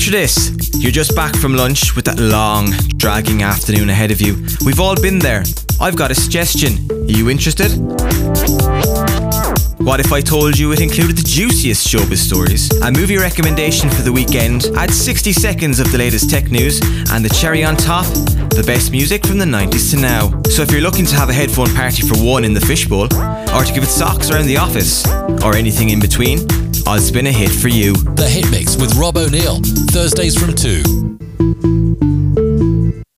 Picture this you're just back from lunch with that long, dragging afternoon ahead of you. We've all been there. I've got a suggestion. Are you interested? What if I told you it included the juiciest showbiz stories, a movie recommendation for the weekend, add 60 seconds of the latest tech news, and the cherry on top, the best music from the 90s to now. So if you're looking to have a headphone party for one in the fishbowl, or to give it socks around the office, or anything in between, I'll spin a hit for you. The Hit Mix with Rob O'Neill, Thursdays from 2.